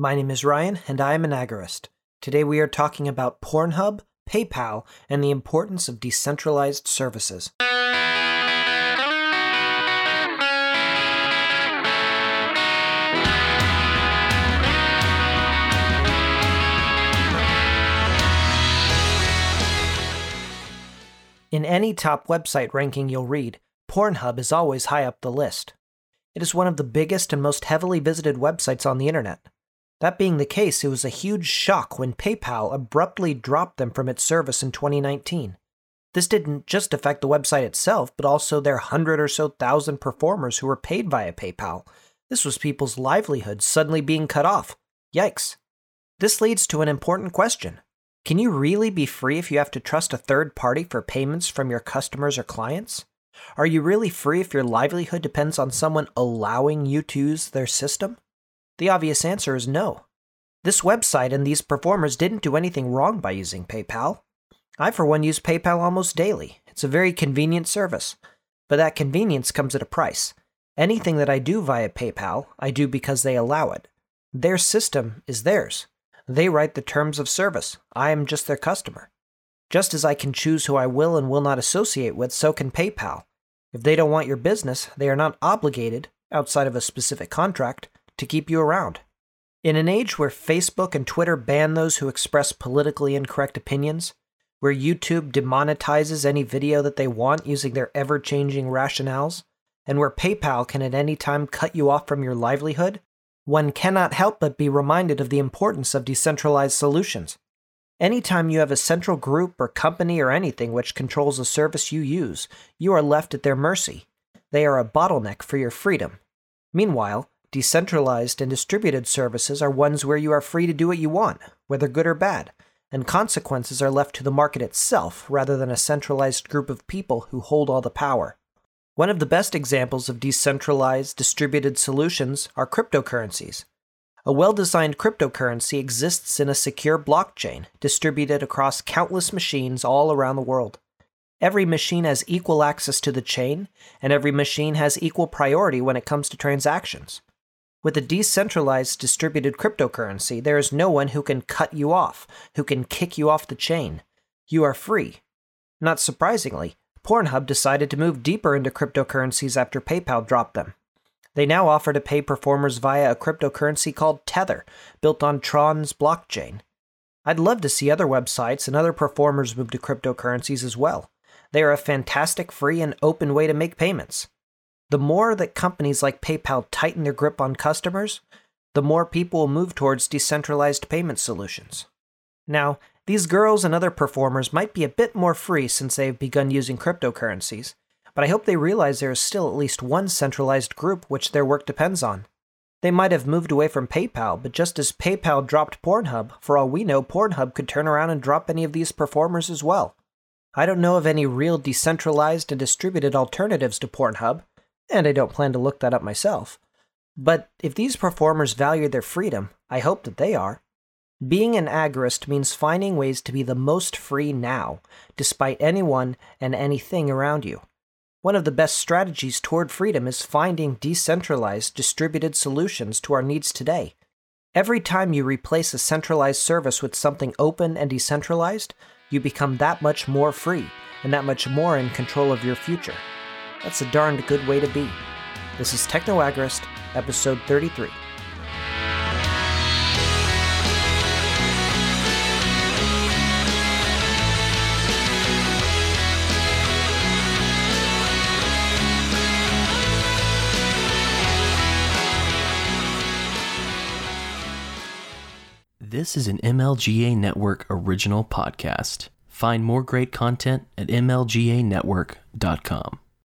My name is Ryan, and I am an agorist. Today we are talking about Pornhub, PayPal, and the importance of decentralized services. In any top website ranking you'll read, Pornhub is always high up the list. It is one of the biggest and most heavily visited websites on the internet. That being the case, it was a huge shock when PayPal abruptly dropped them from its service in 2019. This didn't just affect the website itself, but also their hundred or so thousand performers who were paid via PayPal. This was people's livelihoods suddenly being cut off. Yikes. This leads to an important question Can you really be free if you have to trust a third party for payments from your customers or clients? Are you really free if your livelihood depends on someone allowing you to use their system? The obvious answer is no. This website and these performers didn't do anything wrong by using PayPal. I, for one, use PayPal almost daily. It's a very convenient service. But that convenience comes at a price. Anything that I do via PayPal, I do because they allow it. Their system is theirs. They write the terms of service. I am just their customer. Just as I can choose who I will and will not associate with, so can PayPal. If they don't want your business, they are not obligated, outside of a specific contract, to keep you around. In an age where Facebook and Twitter ban those who express politically incorrect opinions, where YouTube demonetizes any video that they want using their ever changing rationales, and where PayPal can at any time cut you off from your livelihood, one cannot help but be reminded of the importance of decentralized solutions. Anytime you have a central group or company or anything which controls a service you use, you are left at their mercy. They are a bottleneck for your freedom. Meanwhile, decentralized and distributed services are ones where you are free to do what you want, whether good or bad, and consequences are left to the market itself rather than a centralized group of people who hold all the power. One of the best examples of decentralized, distributed solutions are cryptocurrencies. A well designed cryptocurrency exists in a secure blockchain distributed across countless machines all around the world. Every machine has equal access to the chain, and every machine has equal priority when it comes to transactions. With a decentralized distributed cryptocurrency, there is no one who can cut you off, who can kick you off the chain. You are free. Not surprisingly, Pornhub decided to move deeper into cryptocurrencies after PayPal dropped them. They now offer to pay performers via a cryptocurrency called Tether, built on Tron's blockchain. I'd love to see other websites and other performers move to cryptocurrencies as well. They are a fantastic, free, and open way to make payments. The more that companies like PayPal tighten their grip on customers, the more people will move towards decentralized payment solutions. Now, these girls and other performers might be a bit more free since they have begun using cryptocurrencies, but I hope they realize there is still at least one centralized group which their work depends on. They might have moved away from PayPal, but just as PayPal dropped Pornhub, for all we know, Pornhub could turn around and drop any of these performers as well. I don't know of any real decentralized and distributed alternatives to Pornhub, and I don't plan to look that up myself. But if these performers value their freedom, I hope that they are. Being an agorist means finding ways to be the most free now, despite anyone and anything around you. One of the best strategies toward freedom is finding decentralized, distributed solutions to our needs today. Every time you replace a centralized service with something open and decentralized, you become that much more free and that much more in control of your future. That's a darned good way to be. This is Techno Agorist, episode 33. This is an MLGA Network original podcast. Find more great content at mlganetwork.com.